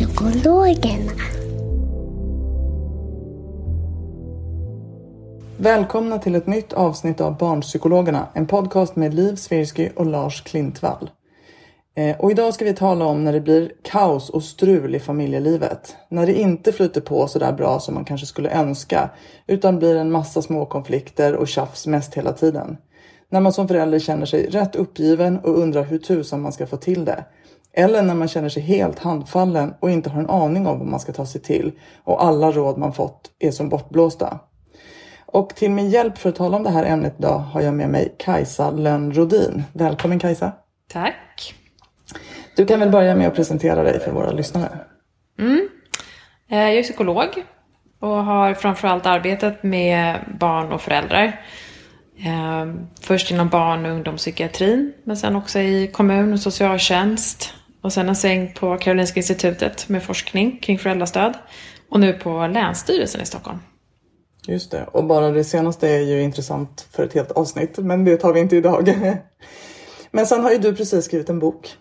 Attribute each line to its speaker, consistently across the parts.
Speaker 1: Psykologerna.
Speaker 2: Välkomna till ett nytt avsnitt av Barnpsykologerna, en podcast med Liv Svirsky och Lars Klintvall. Eh, och idag ska vi tala om när det blir kaos och strul i familjelivet. När det inte flyter på så där bra som man kanske skulle önska, utan blir en massa små konflikter och tjafs mest hela tiden. När man som förälder känner sig rätt uppgiven och undrar hur tusan man ska få till det. Eller när man känner sig helt handfallen och inte har en aning om vad man ska ta sig till och alla råd man fått är som bortblåsta. Och till min hjälp för att tala om det här ämnet idag har jag med mig Kajsa Lönnrodin. Välkommen Kajsa!
Speaker 3: Tack!
Speaker 2: Du kan väl börja med att presentera dig för våra lyssnare.
Speaker 3: Mm. Jag är psykolog och har framförallt arbetat med barn och föräldrar. Eh, först inom barn och ungdomspsykiatrin, men sen också i kommun och socialtjänst. Och sen en sväng på Karolinska institutet med forskning kring föräldrastöd. Och nu på Länsstyrelsen i Stockholm.
Speaker 2: Just det, och bara det senaste är ju intressant för ett helt avsnitt, men det tar vi inte idag. Men sen har ju du precis skrivit en bok.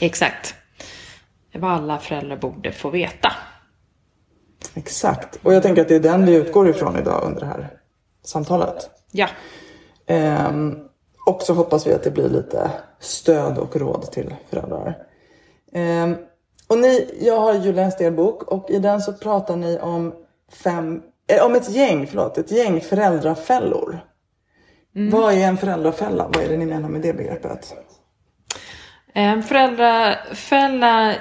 Speaker 3: Exakt. Vad alla föräldrar borde få veta.
Speaker 2: Exakt, och jag tänker att det är den vi utgår ifrån idag under det här samtalet.
Speaker 3: Ja.
Speaker 2: Ehm, och så hoppas vi att det blir lite stöd och råd till föräldrar. Ehm, och ni, jag har ju läst er bok och i den så pratar ni om fem, eh, om ett gäng, förlåt, ett gäng föräldrafällor.
Speaker 3: Mm.
Speaker 2: Vad är en föräldrafälla? Vad är det ni menar med det begreppet?
Speaker 3: En föräldrafälla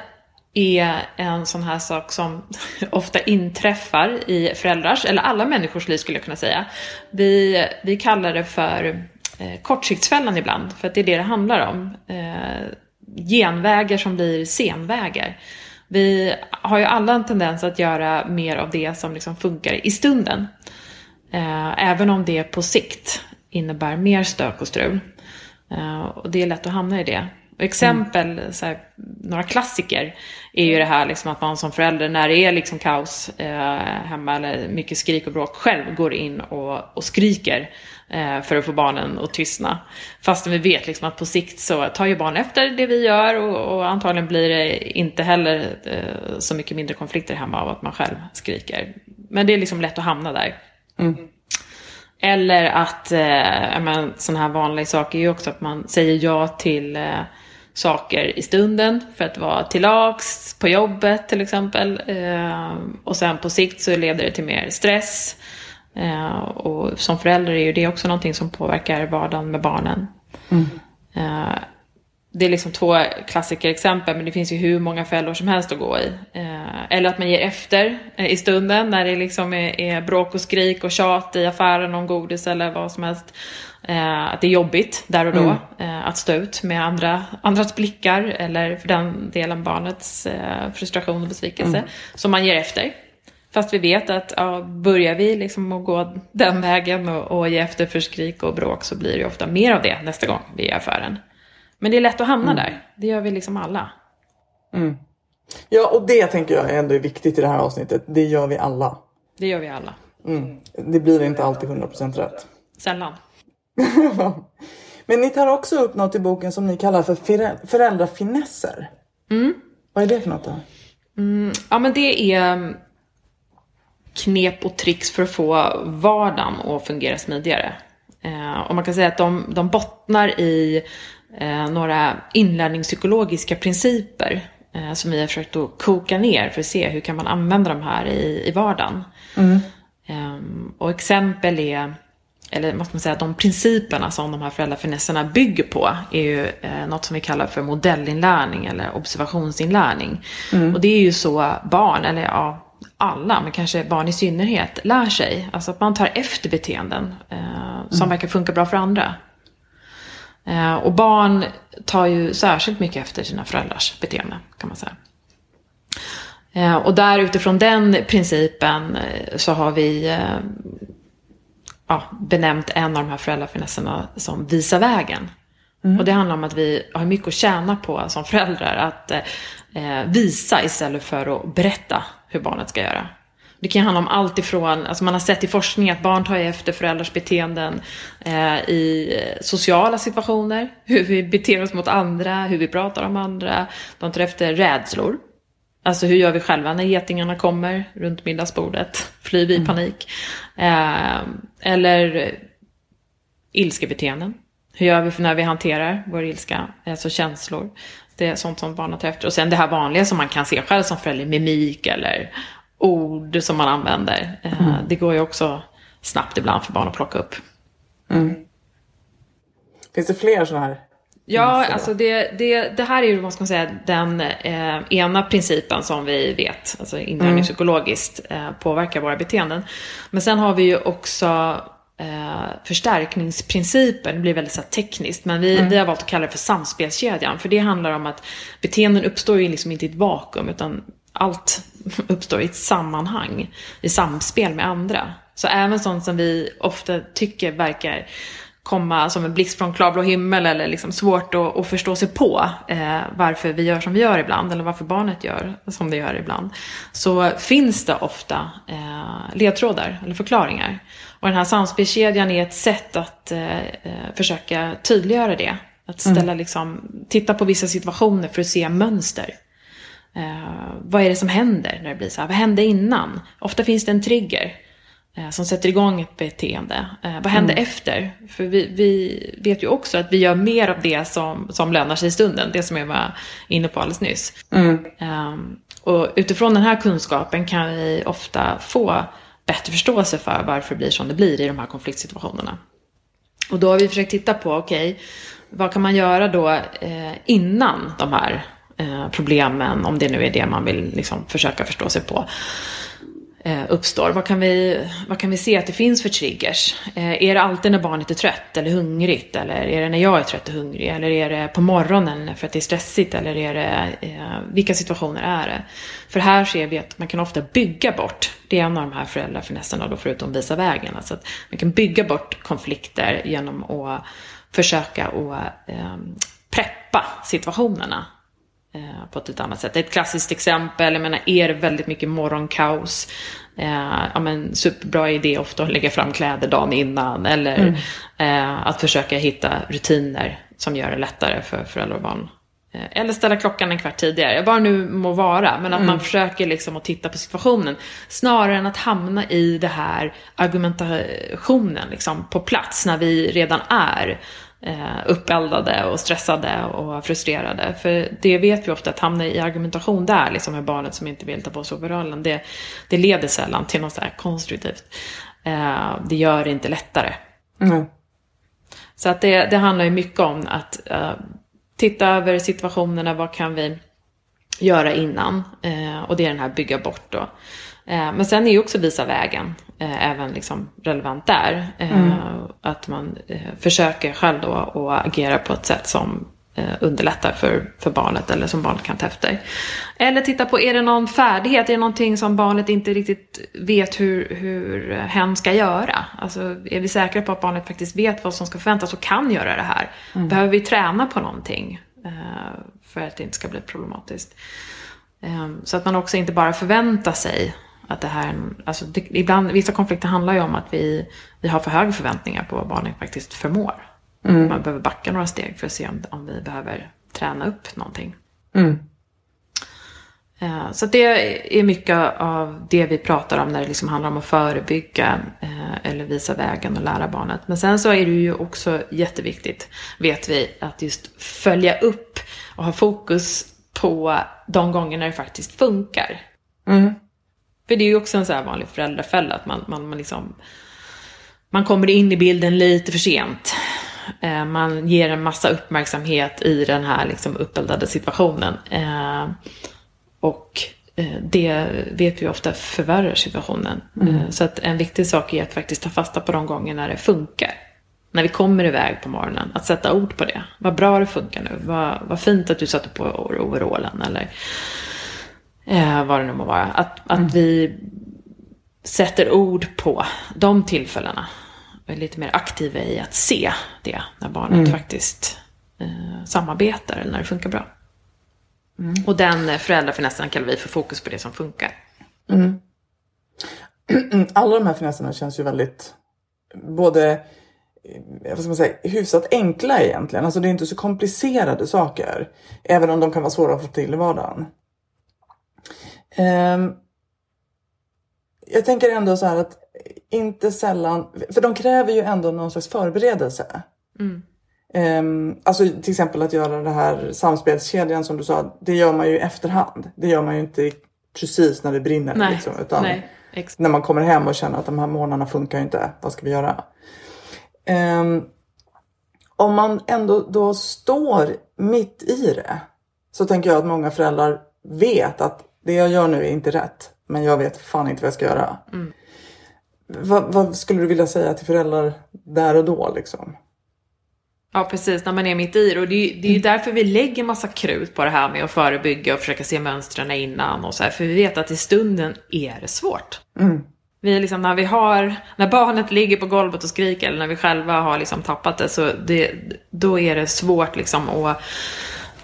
Speaker 3: är en sån här sak som ofta inträffar i föräldrars, eller alla människors liv skulle jag kunna säga. Vi, vi kallar det för eh, kortsiktsfällan ibland, för att det är det det handlar om. Eh, genvägar som blir senvägar. Vi har ju alla en tendens att göra mer av det som liksom funkar i stunden. Eh, även om det på sikt innebär mer stök och strul. Eh, och det är lätt att hamna i det. Och exempel, mm. så här, några klassiker, är ju det här liksom att man som förälder när det är liksom kaos eh, hemma eller mycket skrik och bråk själv går in och, och skriker eh, för att få barnen att tystna. Fastän vi vet liksom att på sikt så tar ju barn efter det vi gör och, och antagligen blir det inte heller eh, så mycket mindre konflikter hemma av att man själv skriker. Men det är liksom lätt att hamna där. Mm. Eller att, eh, sådana här vanliga saker är ju också att man säger ja till eh, saker i stunden för att vara till lags på jobbet till exempel. Eh, och sen på sikt så leder det till mer stress. Eh, och som förälder är ju det också någonting som påverkar vardagen med barnen. Mm. Eh, det är liksom två klassikerexempel, men det finns ju hur många fällor som helst att gå i. eller att man ger efter i stunden när det liksom är, är bråk och skrik och tjat i affären om godis eller vad som helst. Eh, att det är jobbigt där och då mm. eh, att stå ut med andra, andras blickar eller för den delen barnets eh, frustration och besvikelse. Mm. Så man ger efter. Fast vi vet att ja, börjar vi liksom att gå den vägen och, och ge efter för skrik och bråk så blir det ofta mer av det nästa gång vi är i affären. Men det är lätt att hamna mm. där. Det gör vi liksom alla.
Speaker 2: Mm. Ja, och det tänker jag ändå är viktigt i det här avsnittet. Det gör vi alla.
Speaker 3: Det gör vi alla.
Speaker 2: Mm. Det blir inte alltid 100% rätt.
Speaker 3: Sällan.
Speaker 2: Men ni tar också upp något i boken som ni kallar för föräldrafinesser. Mm. Vad är det för något då?
Speaker 3: Mm, ja men det är mm, knep och tricks för att få vardagen att fungera smidigare. Eh, och man kan säga att de, de bottnar i eh, några inlärningspsykologiska principer eh, som vi har försökt att koka ner för att se hur kan man använda de här i, i vardagen. Um, och exempel är, eller vad ska man säga, de principerna som de här föräldrafinesserna bygger på är ju eh, något som vi kallar för modellinlärning eller observationsinlärning. Och det är ju så barn, eller ja, alla, men kanske barn i synnerhet, lär sig. Alltså att man tar efter beteenden eh, som verkar funka bra för andra. Eh, och barn tar ju särskilt mycket efter sina föräldrars beteende, kan man säga. Eh, och där utifrån den principen eh, så har vi eh, ja, benämnt en av de här föräldrafinesserna som visa vägen. Och det handlar om att vi har mycket att tjäna på som föräldrar att eh, visa istället för att berätta hur barnet ska göra. Det kan handla om allt ifrån, alltså man har sett i forskning att barn tar efter föräldrars beteenden eh, i sociala situationer, hur vi beter oss mot andra, hur vi pratar om andra. De tar efter rädslor. Alltså hur gör vi själva när getingarna kommer runt middagsbordet? Flyr vi i panik? Eh, eller ilskebeteenden. Hur gör vi för när vi hanterar vår ilska, alltså känslor? Det är sånt som barnen tar efter. Och sen det här vanliga som man kan se själv som förälder, mimik eller ord som man använder. Eh, Det går ju också snabbt ibland för barn att plocka upp.
Speaker 2: Finns det fler sådana här?
Speaker 3: Ja, alltså det, det, det här är ju vad ska man säga, den eh, ena principen som vi vet, alltså inlärningspsykologiskt, eh, påverkar våra beteenden. Men sen har vi ju också eh, förstärkningsprincipen, det blir väldigt så tekniskt, men vi, vi har valt att kalla det för samspelskedjan. För det handlar om att beteenden uppstår ju liksom inte i ett vakuum, utan allt uppstår i ett sammanhang, i samspel med andra. Så även sånt som vi ofta tycker verkar komma som en blixt från klarblå himmel eller liksom svårt att, att förstå sig på eh, varför vi gör som vi gör ibland eller varför barnet gör som det gör ibland. Så finns det ofta eh, ledtrådar eller förklaringar. Och den här samspelskedjan är ett sätt att eh, eh, försöka tydliggöra det. Att ställa liksom, titta på vissa situationer för att se mönster. Eh, vad är det som händer när det blir så här? Vad hände innan? Ofta finns det en trigger som sätter igång ett beteende. Eh, vad händer efter? För vi, vi vet ju också att vi gör mer av det som, som lönar sig i stunden. Det som jag var inne på alldeles nyss. Eh, och utifrån den här kunskapen kan vi ofta få bättre förståelse för varför det blir som det blir i de här konfliktsituationerna. Och då har vi försökt titta på, okej, vad kan man göra då eh, innan de här eh, problemen, om det nu är det man vill liksom, försöka förstå sig på, eh, Eh, uppstår. Vad kan, vi, vad kan vi se att det finns för triggers? Eh, är det alltid när barnet är trött eller hungrigt? Eller är det när jag är trött och hungrig? Eller är det på morgonen för att det är stressigt? Eller är det, eh, vilka situationer är det? För här ser vi att man kan ofta bygga bort, det är en av de här föräldrafinesserna då förutom visa vägen. Alltså att man kan bygga bort konflikter genom att försöka att preppa situationerna på ett lite annat sätt. Ett klassiskt exempel, jag menar, är det väldigt mycket morgonkaos, eh, ja men superbra idé ofta att lägga fram kläder dagen innan eller eh, att försöka hitta rutiner som gör det lättare för föräldrar och barn. Eh, Eller ställa klockan en kvart tidigare, vad det nu må vara. Men att man försöker liksom att titta på situationen. Snarare än att hamna i det här argumentationen liksom, på plats när vi redan är eh, uppeldade och stressade och frustrerade. För det vet vi ofta, att hamna i argumentation där, liksom med barnet som inte vill ta på sig overallen, det, det leder sällan till något så här konstruktivt. Eh, det gör det inte lättare.
Speaker 2: Mm.
Speaker 3: Så att det, det handlar ju mycket om att eh, titta över situationerna, vad kan vi göra innan? Eh, och det är den här bygga bort då. Eh, men sen är ju också visa vägen eh, även liksom relevant där. Eh, Att man försöker själv då att agera på ett sätt som underlättar för, för barnet eller som barnet kan ta efter. Eller titta på, är det någon färdighet, är det någonting som barnet inte riktigt vet hur, hur hen ska göra? Alltså är vi säkra på att barnet faktiskt vet vad som ska förväntas och kan göra det här? Behöver vi träna på någonting för att det inte ska bli problematiskt? Eh, Så att man också inte bara förväntar sig att det här, alltså det, ibland, vissa konflikter handlar ju om att vi, vi har för höga förväntningar på vad barnet faktiskt förmår. Man behöver backa några steg för att se om, om vi behöver träna upp någonting.
Speaker 2: Mm.
Speaker 3: Eh, Så det är mycket av det vi pratar om när det liksom handlar om att förebygga eh, eller visa vägen och lära barnet. Men sen så är det ju också jätteviktigt, vet vi, att just följa upp och ha fokus på de gångerna det faktiskt funkar.
Speaker 2: Mm.
Speaker 3: För det är ju också en så här vanlig föräldrafälla att man, man, man liksom man kommer in i bilden lite för sent. Eh, man ger en massa uppmärksamhet i den här liksom uppeldade situationen. Eh, och eh, det vet vi ofta förvärrar situationen. Mm. Så att en viktig sak är att faktiskt ta fasta på de gånger när det funkar. När vi kommer iväg på morgonen, att sätta ord på det. Vad bra det funkar nu, vad, vad fint att du satte på overallen eller eh, vad det nu må vara. Att, att mm. vi sätter ord på de tillfällena. Och är lite mer aktiva i att se det när barnet mm. faktiskt eh, samarbetar eller när det funkar bra. Mm. Och den föräldrafinessen kallar vi för fokus på det som funkar. Mm.
Speaker 2: Alla de här finesserna känns ju väldigt både eh, vad ska man säga, hyfsat enkla egentligen. Alltså det är inte så komplicerade saker. Även om de kan vara svåra att få till i vardagen. Um, jag tänker ändå så här att inte sällan, för de kräver ju ändå någon slags förberedelse. Mm. Um, alltså till exempel att göra det här samspelskedjan som du sa, det gör man ju i efterhand. Det gör man ju inte precis när det brinner. Nej, liksom, utan nej, när man kommer hem och känner att de här månaderna funkar inte, vad ska vi göra? Um, om man ändå då står mitt i det så tänker jag att många föräldrar vet att det jag gör nu är inte rätt. Men jag vet fan inte vad jag ska göra. Mm. Vad, vad, skulle du vilja säga till föräldrar där och då liksom?
Speaker 3: Ja precis, när man är mitt i det. Och det är, det är ju därför vi lägger massa krut på det här med att förebygga och försöka se mönstren innan och så här. För vi vet att i stunden är det svårt. Mm. Vi liksom, när vi har, när barnet ligger på golvet och skriker eller när vi själva har liksom tappat det så det, då är det svårt liksom att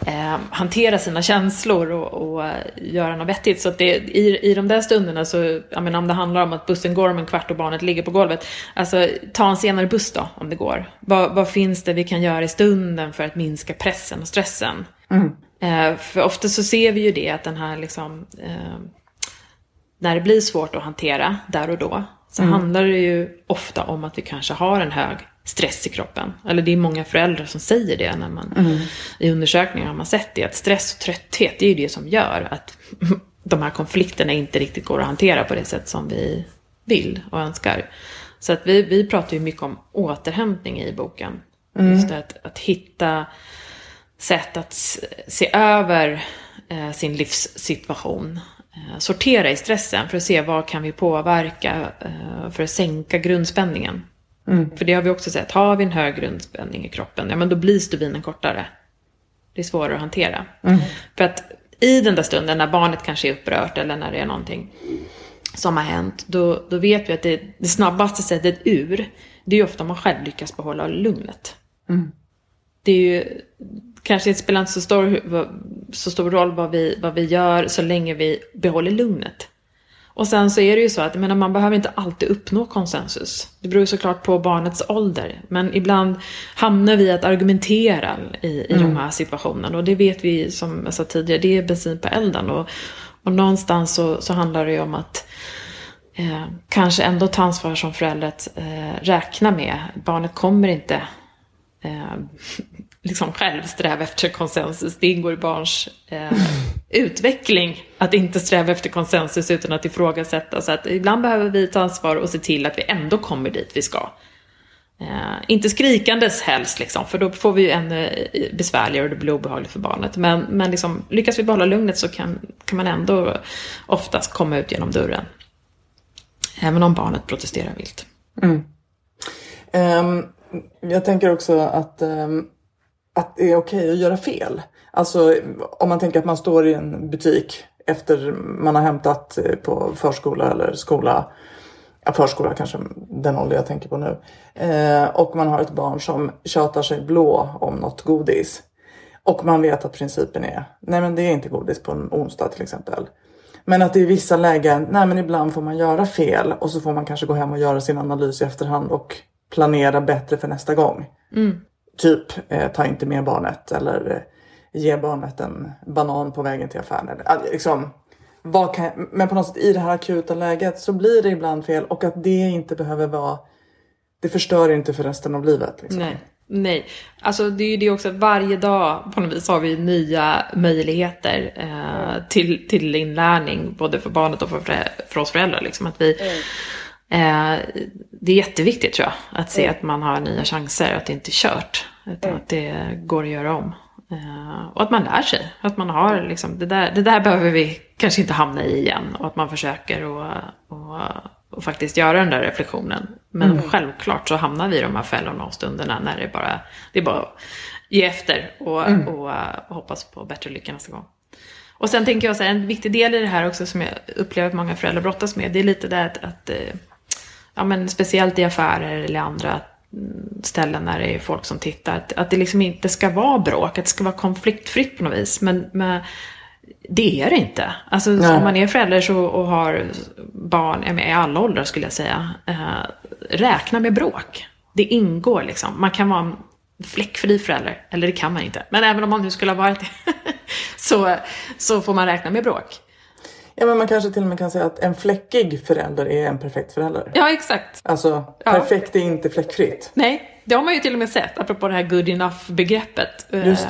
Speaker 3: eh, hantera sina känslor och, och göra något vettigt. Så att det, i, i de där stunderna så, jag menar, om det handlar om att bussen går om en kvart och barnet ligger på golvet, alltså ta en senare buss då om det går. Vad, vad finns det vi kan göra i stunden för att minska pressen och stressen? Mm. Eh, för ofta så ser vi ju det att den här liksom, eh, när det blir svårt att hantera där och då, så mm. handlar det ju ofta om att vi kanske har en hög stress i kroppen. Eller det är många föräldrar som säger det när man mm. i undersökningar har man sett det. Att stress och trötthet, det är ju det som gör att de här konflikterna inte riktigt går att hantera på det sätt som vi vill och önskar. Så att vi, vi pratar ju mycket om återhämtning i boken. Mm. Just det, att, att hitta sätt att se över eh, sin livssituation. Eh, sortera i stressen för att se vad kan vi påverka eh, för att sänka grundspänningen. Mm. För det har vi också sett, har vi en hög grundspänning i kroppen, ja men då blir stubinen kortare. Det är svårare att hantera. Mm. För att i den där stunden när barnet kanske är upprört eller när det är någonting som har hänt, då, då vet vi att det, det snabbaste sättet ur, det är ju ofta om man själv lyckas behålla lugnet. Mm. Det är ju, kanske inte spelar inte så stor, så stor roll vad vi, vad vi gör så länge vi behåller lugnet. Och sen så är det ju så att menar, man behöver inte alltid uppnå konsensus. Det beror ju såklart på barnets ålder. Men ibland hamnar vi att argumentera i, i mm. de här situationerna. Och det vet vi som jag sa tidigare, det är bensin på elden. Och, och någonstans så, så handlar det ju om att eh, kanske ändå ta ansvar som förälder att eh, räkna med. Barnet kommer inte eh, liksom själv sträva efter konsensus. Det ingår i barns eh, utveckling att inte sträva efter konsensus utan att ifrågasätta. Så att ibland behöver vi ta ansvar och se till att vi ändå kommer dit vi ska. Eh, inte skrikandes helst, liksom, för då får vi ju ännu eh, besvärligare och det blir obehagligt för barnet. Men, men liksom, lyckas vi behålla lugnet så kan, kan man ändå oftast komma ut genom dörren. Även om barnet protesterar vilt. Mm.
Speaker 2: Um, jag tänker också att um att det är okej okay att göra fel. Alltså om man tänker att man står i en butik efter man har hämtat eh, på förskola eller skola. Ja, förskola kanske den ålder jag tänker på nu. Eh, och man har ett barn som tjatar sig blå om något godis. Och man vet att principen är, nej men det är inte godis på en onsdag till exempel. Men att i vissa lägen, nej men ibland får man göra fel och så får man kanske gå hem och göra sin analys i efterhand och planera bättre för nästa gång. Mm. Typ eh, ta inte med barnet eller eh, ge barnet en banan på vägen till affären. Eller, liksom, vad kan, men på något sätt i det här akuta läget så blir det ibland fel och att det inte behöver vara det förstör inte för resten av livet. Liksom. Nej.
Speaker 3: Nej, alltså det är ju det också att varje dag på något vis har vi nya möjligheter eh, till, till inlärning, både för barnet och för, för oss föräldrar. Liksom, att vi, eh, det är jätteviktigt tror jag, att se att man har nya chanser, att det inte är kört, utan att det går att göra om. Eh, och att man lär sig, att man har liksom, det där, det där behöver vi kanske inte hamna i igen, och att man försöker och, och och faktiskt göra den där reflektionen. Men mm. självklart så hamnar vi i de här fällorna och stunderna när det bara, det är bara att ge efter och, mm. och, och, och hoppas på bättre lycka nästa gång. Och sen tänker jag så här, en viktig del i det här också som jag upplever att många föräldrar brottas med, det är lite det att, att eh, ja men speciellt i affärer eller andra ställen när det är folk som tittar, att, att det liksom inte ska vara bråk, att det ska vara konfliktfritt på något vis. Men med, det är det inte. Alltså om man är förälder så, och har barn i alla åldrar skulle jag säga. Eh, räkna med bråk. Det ingår liksom. Man kan vara en fläckfri förälder. Eller det kan man inte. Men även om man nu skulle ha varit det. så, så får man räkna med bråk.
Speaker 2: Ja men man kanske till och med kan säga att en fläckig förälder är en perfekt förälder.
Speaker 3: Ja exakt.
Speaker 2: Alltså perfekt ja. är inte fläckfritt.
Speaker 3: Nej, det har man ju till och med sett. Apropå det här good enough begreppet.
Speaker 2: Just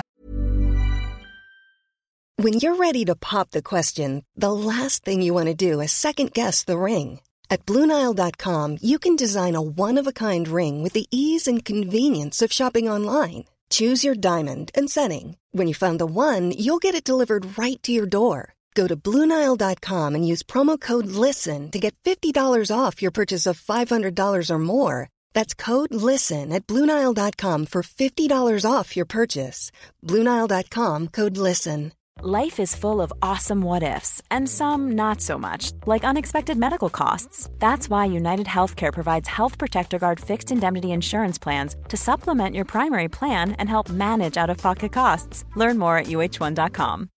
Speaker 1: When you're ready to pop the question, the last thing you want to do is second guess the ring. At BlueNile.com you can design a one-of-a-kind ring with the ease and convenience of shopping online. Choose your diamond and setting. When you find the one, you'll get it delivered right to your door. Go to Bluenile.com and use promo code LISTEN to get $50 off your purchase of $500 or more. That's code LISTEN at Bluenile.com for $50 off your purchase. Bluenile.com code LISTEN.
Speaker 4: Life is full of awesome what ifs, and some not so much, like unexpected medical costs. That's why United Healthcare provides Health Protector Guard fixed indemnity insurance plans to supplement your primary plan and help manage out of pocket costs. Learn more at uh1.com.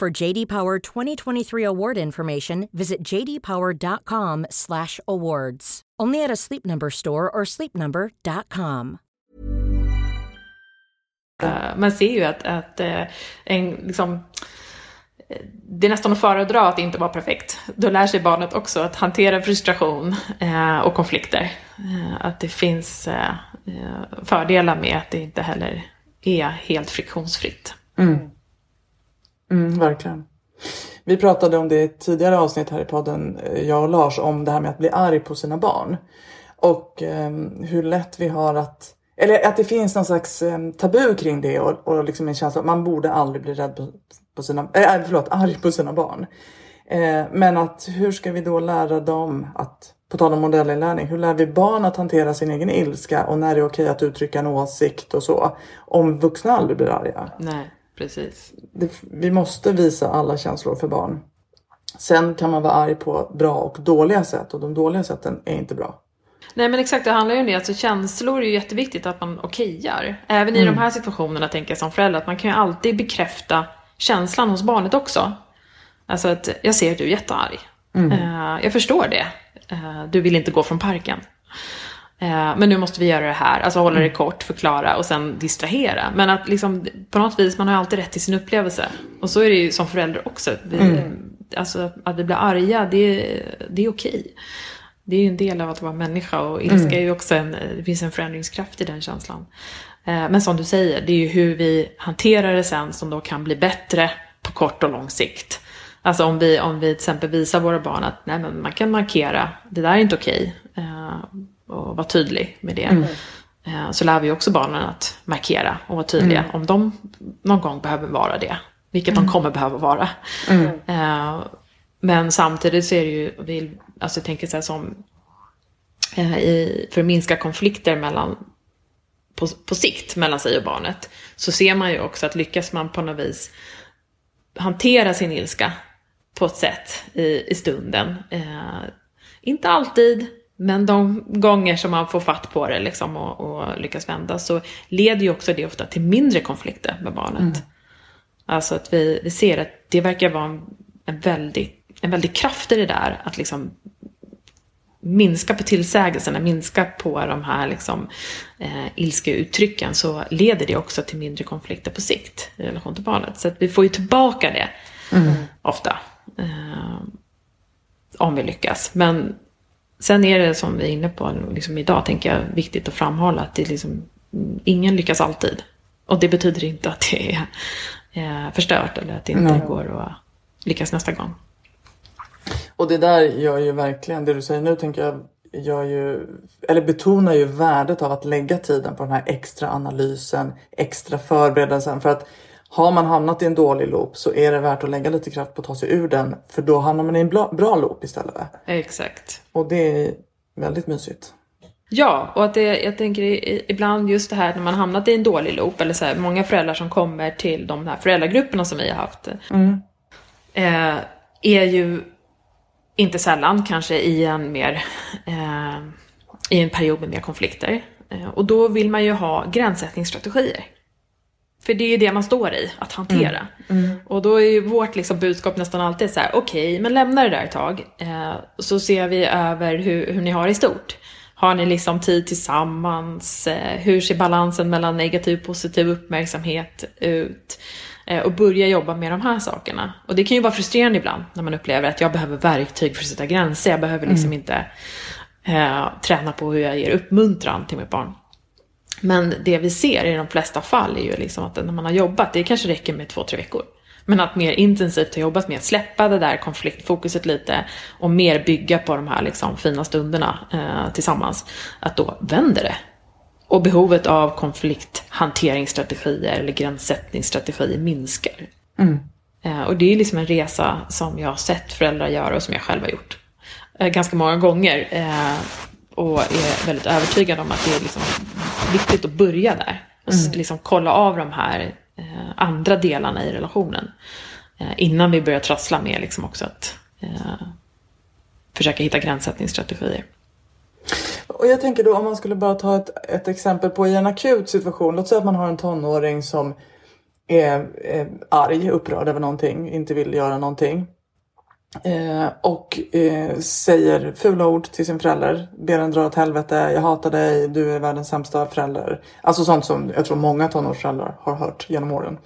Speaker 5: For JD Power 2023 award information, visit jdpower.com/awards. Only at a Sleep Number store or sleepnumber.com.
Speaker 3: Uh, man ser ju att, att uh, en, liksom, det är nästan att föredra att inte vara perfekt. Då lär sig barnet också att hantera frustration uh, och konflikter. att det finns fördelar med att det inte heller är helt friktionsfritt.
Speaker 2: Mm. Mm, verkligen. Vi pratade om det i ett tidigare avsnitt här i podden, eh, jag och Lars, om det här med att bli arg på sina barn. Och eh, hur lätt vi har att eller att det finns någon slags eh, tabu kring det och, och liksom en känsla att man borde aldrig bli rädd på, på sina, eh, äh, förlåt, arg på sina barn. Eh, men att hur ska vi då lära dem att, på tal om modellinlärning, hur lär vi barn att hantera sin egen ilska och när det är okej att uttrycka en åsikt och så. Om vuxna aldrig blir arga.
Speaker 3: Nej, precis.
Speaker 2: Det, vi måste visa alla känslor för barn. Sen kan man vara arg på bra och dåliga sätt och de dåliga sätten är inte bra.
Speaker 3: Nej men exakt, det handlar ju om det. Alltså, känslor är ju jätteviktigt att man okejar. Även i mm. de här situationerna tänker jag som förälder att man kan ju alltid bekräfta känslan hos barnet också. Alltså att jag ser att du är jättearg. Mm. Uh, jag förstår det. Uh, du vill inte gå från parken. Uh, men nu måste vi göra det här. Alltså hålla det mm. kort, förklara och sen distrahera. Men att liksom på något vis, man har alltid rätt till sin upplevelse. Och så är det ju som förälder också. Vi, mm. Alltså att vi blir arga, det, det är okej det är ju en del av att vara människa och ilska mm. är ju också en, det finns en förändringskraft i den känslan. Eh, men som du säger, det är ju hur vi hanterar det sen som då kan bli bättre på kort och lång sikt. Alltså om vi, om vi till exempel visar våra barn att nej, men man kan markera, det där är inte okej. Eh, och vara tydlig med det. Mm. Eh, så lär vi också barnen att markera och vara tydliga mm. om de någon gång behöver vara det. Vilket de mm. kommer behöva vara. Mm. Men samtidigt så är det ju, alltså jag tänker så här som, eh, i, för att minska konflikter mellan, på, på sikt mellan sig och barnet, så ser man ju också att lyckas man på något vis hantera sin ilska på ett sätt i, i stunden, eh, inte alltid, men de gånger som man får fatt på det liksom och, och lyckas vända så leder ju också det ofta till mindre konflikter med barnet. Mm. Alltså att vi, vi ser att det verkar vara en, en, väldig, en väldig kraft i det där. Att liksom minska på tillsägelserna, minska på de här liksom, eh, ilska uttrycken så leder det också till mindre konflikter på sikt i relation till barnet. Så att vi får ju tillbaka det mm. ofta. Eh, om vi lyckas. Men sen är det som vi är inne på liksom idag, tänker jag, viktigt att framhålla att det liksom, ingen lyckas alltid. Och det betyder inte att det är eh, förstört eller att det inte mm. går att lyckas nästa gång.
Speaker 2: Och det där gör ju verkligen, det du säger nu tänker jag, gör ju, eller betonar ju värdet av att lägga tiden på den här extra analysen, extra förberedelsen. För att har man hamnat i en dålig loop så är det värt att lägga lite kraft på att ta sig ur den. För då hamnar man i en bra, bra loop istället.
Speaker 3: Exakt.
Speaker 2: Och det är väldigt mysigt.
Speaker 3: Ja, och att det, jag tänker ibland just det här när man hamnat i en dålig loop, eller så här, många föräldrar som kommer till de här föräldragrupperna som vi har haft, mm. eh, är ju inte sällan kanske i en mer, eh, i en period med mer konflikter. Eh, och då vill man ju ha gränssättningsstrategier. För det är ju det man står i, att hantera. Mm. Mm. Och då är ju vårt liksom budskap nästan alltid så här: okej, okay, men lämna det där ett tag. Eh, så ser vi över hur, hur ni har i stort. Har ni liksom tid tillsammans? Eh, hur ser balansen mellan negativ och positiv uppmärksamhet ut? Eh, och börja jobba med de här sakerna. Och det kan ju vara frustrerande ibland när man upplever att jag behöver verktyg för att sätta gränser. Jag behöver liksom mm. inte eh, träna på hur jag ger uppmuntran till mitt barn. Men det vi ser i de flesta fall är ju liksom att när man har jobbat, det kanske räcker med två, tre veckor. Men att mer intensivt ha jobbat med att släppa det där konfliktfokuset lite och mer bygga på de här liksom fina stunderna eh, tillsammans. Att då vänder det. Och behovet av konflikthanteringsstrategier eller gränssättningsstrategier minskar. Mm. Eh, och det är liksom en resa som jag har sett föräldrar göra och som jag själv har gjort. Eh, ganska många gånger. Och är väldigt övertygad om att det är liksom viktigt att börja där. Och mm. liksom kolla av de här eh, andra delarna i relationen. Eh, innan vi börjar trassla med liksom också att eh, försöka hitta gränssättningsstrategier.
Speaker 2: Och jag tänker då om man skulle bara ta ett, ett exempel på i en akut situation. Låt säga att man har en tonåring som är, är arg, upprörd över någonting, inte vill göra någonting. Eh, och eh, säger fula ord till sin förälder. Ber den dra åt helvete, jag hatar dig, du är världens sämsta förälder. Alltså sånt som jag tror många tonårsföräldrar har hört genom åren.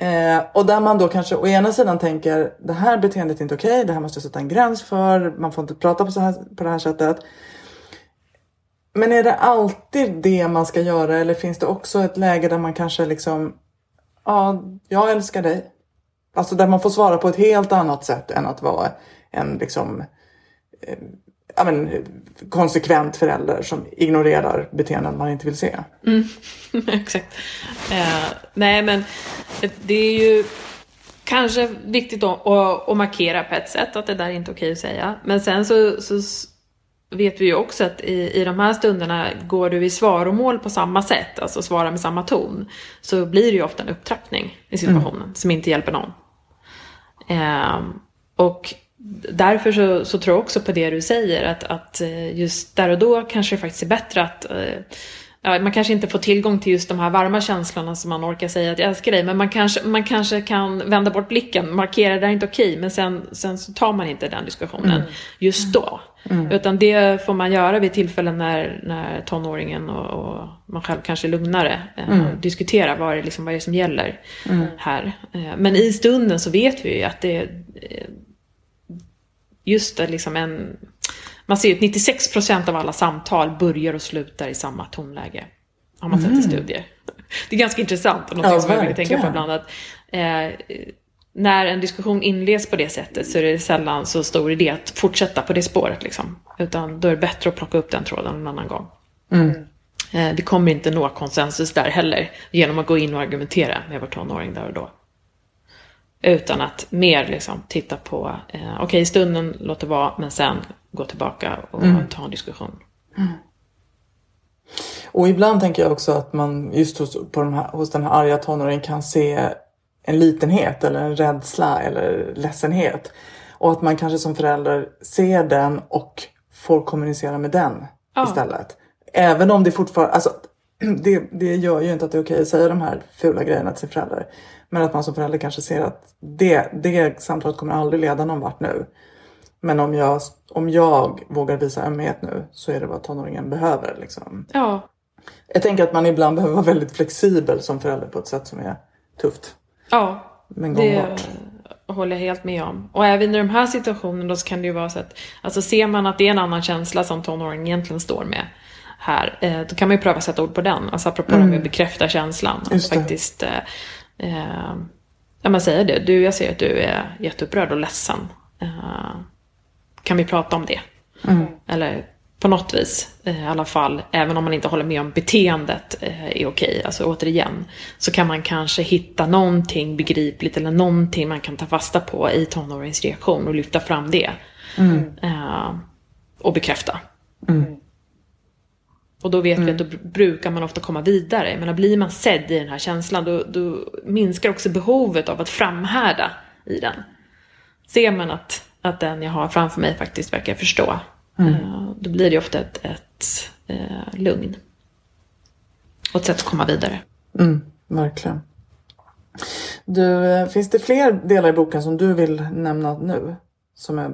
Speaker 2: Eh, och där man då kanske å ena sidan tänker det här beteendet är inte okej, okay, det här måste jag sätta en gräns för, man får inte prata på, så här, på det här sättet. Men är det alltid det man ska göra eller finns det också ett läge där man kanske liksom, ja, jag älskar dig, Alltså där man får svara på ett helt annat sätt än att vara en liksom eh, ja, men, konsekvent förälder som ignorerar beteenden man inte vill se.
Speaker 3: Mm. Exakt. Eh, nej men det är ju kanske viktigt att, att, att, markera på ett sätt att det där är inte okej att säga. Men sen så, så vet vi ju också att i, i de här stunderna går du i svaromål på samma sätt, alltså svara med samma ton, så blir det ju ofta en upptrappning i situationen mm. som inte hjälper någon. Eh, och därför så, så, tror jag också på det du säger, att, att eh, just där och då kanske det faktiskt är bättre att eh, ja, man kanske inte får tillgång till just de här varma känslorna som man orkar säga att jag älskar dig, men man kanske, man kanske kan vända bort blicken, markera det är inte okej, men sen, sen så tar man inte den diskussionen mm. just då. Mm. Utan det får man göra vid tillfällen när, när tonåringen och, och man själv kanske är lugnare eh, mm. diskutera vad det, liksom, vad det är som gäller mm. här. Eh, men i stunden så vet vi ju att det eh, just det, liksom en man ser att 96 procent av alla samtal börjar och slutar i samma tonläge. Har man sett i mm. studier. Det är ganska intressant och något ja, som jag vill tänka på ibland. Att, eh, när en diskussion inleds på det sättet så är det sällan så stor idé att fortsätta på det spåret. Liksom. Utan då är det bättre att plocka upp den tråden en annan gång. Mm. Eh, vi kommer inte nå konsensus där heller genom att gå in och argumentera med vår tonåring där och då. Utan att mer liksom titta på, eh, okej okay, stunden låter vara, men sen gå tillbaka och mm. ta en diskussion. Mm.
Speaker 2: Och ibland tänker jag också att man just hos, på de här, hos den här arga tonåringen kan se en litenhet eller en rädsla eller ledsenhet. Och att man kanske som förälder ser den och får kommunicera med den
Speaker 3: Ja.
Speaker 2: istället. Även om det fortfarande, alltså det, det gör ju inte att det är okej att säga de här fula grejerna till sin förälder. Men att man som förälder kanske ser att det, det samtalet kommer aldrig leda någon vart nu. Men om jag, om jag vågar visa ömhet nu så är det vad tonåringen behöver. Liksom.
Speaker 3: Ja,
Speaker 2: Jag tänker att man ibland behöver vara väldigt flexibel som förälder på ett sätt som är tufft.
Speaker 3: ja.
Speaker 2: Men
Speaker 3: Det håller jag helt med om. Och även i de här situationerna så kan det ju vara så att, alltså ser man att det är en annan känsla som tonåringen egentligen står med här, eh, då kan man ju pröva att sätta ord på den. Alltså apropå det med att bekräfta känslan. Att
Speaker 2: det.
Speaker 3: faktiskt, eh, eh, ja man säger det, du jag ser att du är jätteupprörd och ledsen. Eh, kan vi prata om det? Eller på något vis, eh, i alla fall, även om man inte håller med om beteendet eh, är okej, alltså återigen, så kan man kanske hitta någonting begripligt eller någonting man kan ta fasta på i tonåringens reaktion och lyfta fram det. Eh, och bekräfta. Och då vet vi att då br- brukar man ofta komma vidare. Men blir man sedd i den här känslan då, då minskar också behovet av att framhärda i den. Ser man att, att den jag har framför mig faktiskt verkar förstå. eh, Då blir det ofta ett, ett eh, lugn. Och ett sätt att komma vidare.
Speaker 2: Mm, verkligen. Du, eh, finns det fler delar i boken som du vill nämna nu? Som är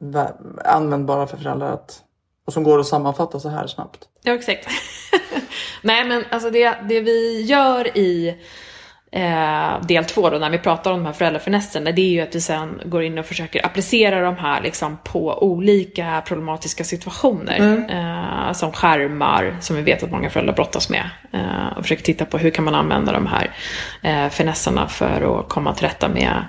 Speaker 2: vä- användbara för föräldrar att, och som går att sammanfatta så här snabbt?
Speaker 3: Ja, exakt. Nej, men alltså det, det vi gör i eh, del två då, när vi pratar om de här föräldrafinesserna, det är ju att vi sen går in och försöker applicera de här liksom på olika problematiska situationer. Eh, som skärmar, som vi vet att många föräldrar brottas med. Eh, och försöker titta på hur kan man använda de här eh, finesserna för att komma till rätta med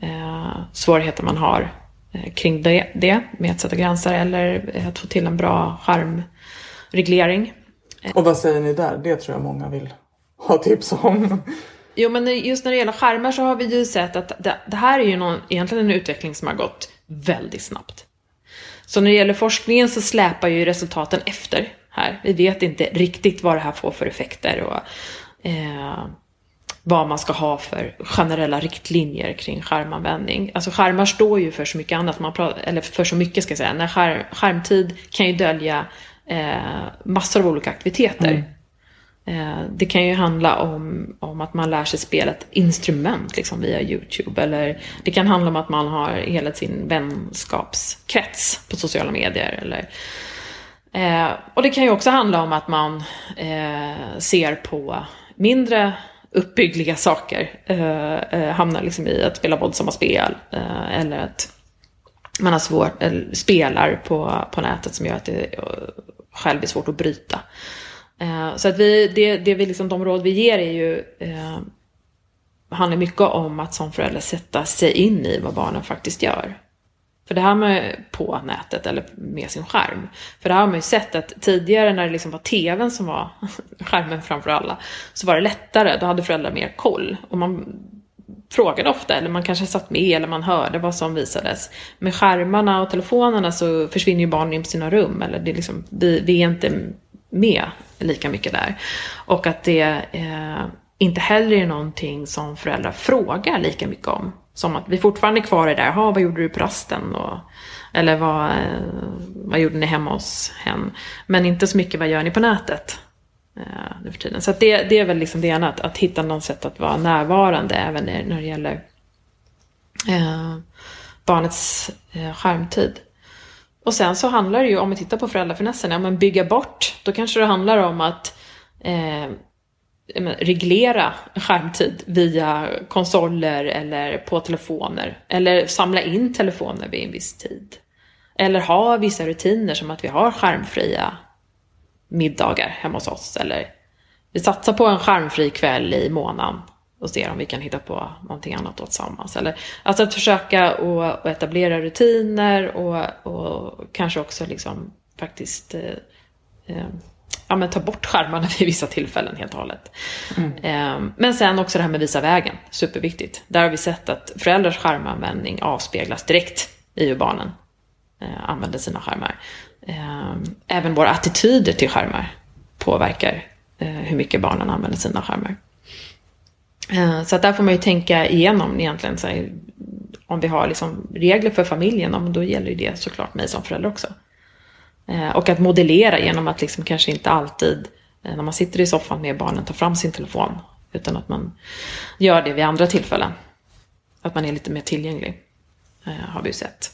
Speaker 3: eh, svårigheter man har eh, kring det, det, med att sätta gränser eller att få till en bra skärmreglering.
Speaker 2: Och vad säger ni där? Det tror jag många vill ha tips om.
Speaker 3: Jo, men just när det gäller skärmar så har vi ju sett att det, det här är ju någon, egentligen en utveckling som har gått väldigt snabbt. Så när det gäller forskningen så släpar ju resultaten efter här. Vi vet inte riktigt vad det här får för effekter och eh, vad man ska ha för generella riktlinjer kring skärmanvändning. Alltså skärmar står ju för så mycket annat, man pratar, eller för så mycket ska jag säga. När skär, skärmtid kan ju dölja eh, massor av olika aktiviteter. Mm. Eh, det kan ju handla om, om att man lär sig spela ett instrument liksom via YouTube. Eller det kan handla om att man har hela sin vänskapskrets på sociala medier. Eller, eh, och det kan ju också handla om att man eh, ser på mindre uppbyggliga saker. Eh, eh hamnar liksom i att spela våldsamma spel. Eh, eller att man har svårt, eller spelar på, på nätet som gör att det eh, själv är svårt att bryta. Eh, Så att vi, det, det vi liksom, de råd vi ger är ju, eh, handlar mycket om att som förälder sätta sig in i vad barnen faktiskt gör. För det här med på nätet eller med sin skärm. För det här har man ju sett att tidigare när det liksom var tvn som var skärmen framför alla, så var det lättare, då hade föräldrar mer koll. Och man frågade ofta, eller man kanske satt med, eller man hörde vad som visades. Med skärmarna och telefonerna så försvinner ju barnen in på sina rum, eller det är liksom, vi, vi är inte med lika mycket där. Och att det eh, inte heller är någonting som föräldrar frågar lika mycket om. Som att vi fortfarande är kvar i det där, "Jaha, vad gjorde du på rasten? Och, eller vad, eh, vad gjorde ni hemma hos hen? Men inte så mycket, vad gör ni på nätet? eh, nu för tiden. Så att det, det är väl liksom det ena, att, att hitta något sätt att vara närvarande även när, när det gäller eh, barnets eh, skärmtid. Och sen så handlar det ju, om vi tittar på föräldrafinessen, ja men bygga bort, då kanske det handlar om att eh, reglera skärmtid via konsoler eller på telefoner. Eller samla in telefoner vid en viss tid. Eller ha vissa rutiner som att vi har skärmfria middagar hemma hos oss. Eller vi satsar på en skärmfri kväll i månaden och ser om vi kan hitta på någonting annat då tillsammans. Eller, alltså att försöka och, och etablera rutiner och, och kanske också liksom faktiskt eh, eh, ja, men ta bort skärmarna vid vissa tillfällen helt och hållet. Eh, men sen också det här med visa vägen, superviktigt. Där har vi sett att föräldrars skärmanvändning avspeglas direkt i hur barnen eh, använder sina skärmar. Eh, även våra attityder till skärmar påverkar eh, hur mycket barnen använder sina skärmar. Eh, Så att där får man ju tänka igenom egentligen, så här, om vi har liksom regler för familjen, då gäller ju det såklart mig som förälder också. Eh, och att modellera genom att liksom kanske inte alltid eh, när man sitter i soffan med barnen ta fram sin telefon. Utan att man gör det vid andra tillfällen. Att man är lite mer tillgänglig. Eh, har vi ju sett.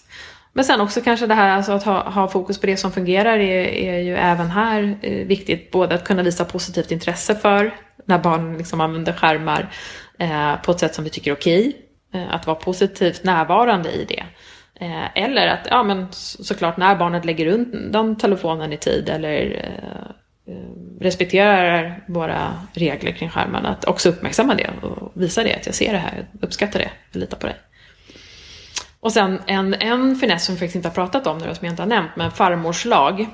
Speaker 3: Men sen också kanske det här alltså att ha, ha fokus på det som fungerar är, är ju även här eh, viktigt. Både att kunna visa positivt intresse för när barn liksom använder skärmar eh, på ett sätt som vi tycker är okej. Eh, att vara positivt närvarande i det. Eh, eller att, ja men såklart när barnet lägger undan telefonen i tid eller eh, eh respekterar våra regler kring skärmarna, att också uppmärksamma det och visa det, att jag ser det här, jag uppskattar det, jag litar på dig. Och sen en, en finess som vi faktiskt inte har pratat om nu, som jag inte har nämnt, men farmors lag,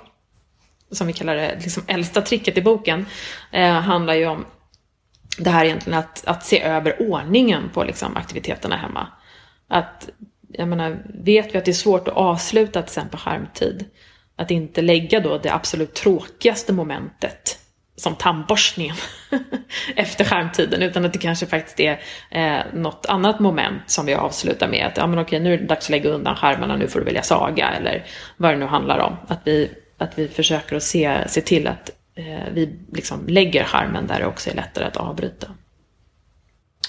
Speaker 3: som vi kallar det, liksom äldsta tricket i boken, eh, handlar ju om det här egentligen att, att se över ordningen på liksom, aktiviteterna hemma. Att, jag menar, vet vi att det är svårt att avsluta till exempel skärmtid, att inte lägga då det absolut tråkigaste momentet som tandborstningen efter skärmtiden utan att det kanske faktiskt är eh, något annat moment som vi avslutar med att ja men okej nu är det dags att lägga undan skärmarna, nu får du välja saga eller vad det nu handlar om. Att vi, att vi försöker att se, se till att vi liksom lägger skärmen där det också är lättare att avbryta.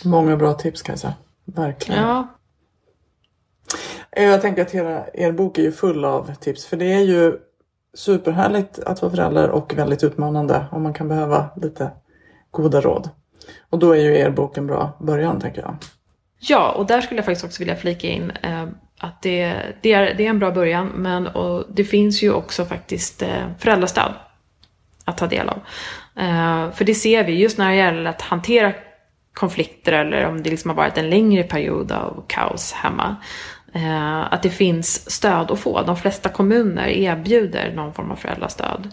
Speaker 2: Många bra tips Kajsa, verkligen.
Speaker 3: Ja.
Speaker 2: Jag tänker att hela er bok är ju full av tips för det är ju superhärligt att vara förälder och väldigt utmanande om man kan behöva lite goda råd. Och då är ju er bok en bra början tänker jag.
Speaker 3: Ja, och där skulle jag faktiskt också vilja flika in eh, att det, det, är, det är en bra början men och det finns ju också faktiskt eh, föräldrastöd att ta del av. Eh, för det ser vi just när det gäller att hantera konflikter eller om det liksom har varit en längre period av kaos hemma. Eh, att det finns stöd att få. De flesta kommuner erbjuder någon form av föräldrastöd.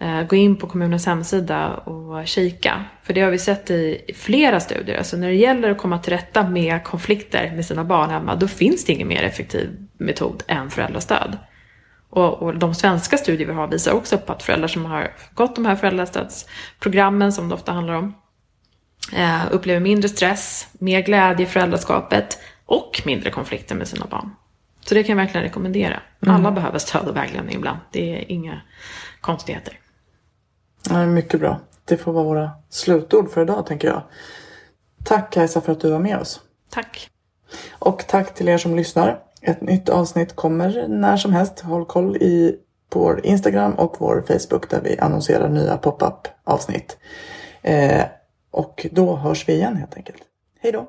Speaker 3: Eh, gå in på kommunens hemsida och kika. För det har vi sett i flera studier. Alltså när det gäller att komma till rätta med konflikter med sina barn hemma, då finns det ingen mer effektiv metod än föräldrastöd. Och, och de svenska studier vi har visar också på att föräldrar som har gått de här föräldrastödsprogrammen, som det ofta handlar om, eh, upplever mindre stress, mer glädje i föräldraskapet, och mindre konflikter med sina barn. Så det kan jag verkligen rekommendera. Mm. Alla behöver stöd och vägledning ibland. Det är inga konstigheter.
Speaker 2: Ja, mycket bra. Det får vara våra slutord för idag tänker jag. Tack Kajsa för att du var med oss.
Speaker 3: Tack.
Speaker 2: Och tack till er som lyssnar. Ett nytt avsnitt kommer när som helst. Håll koll i på vår Instagram och vår Facebook där vi annonserar nya pop-up avsnitt. Eh, och då hörs vi igen helt enkelt. Hej då!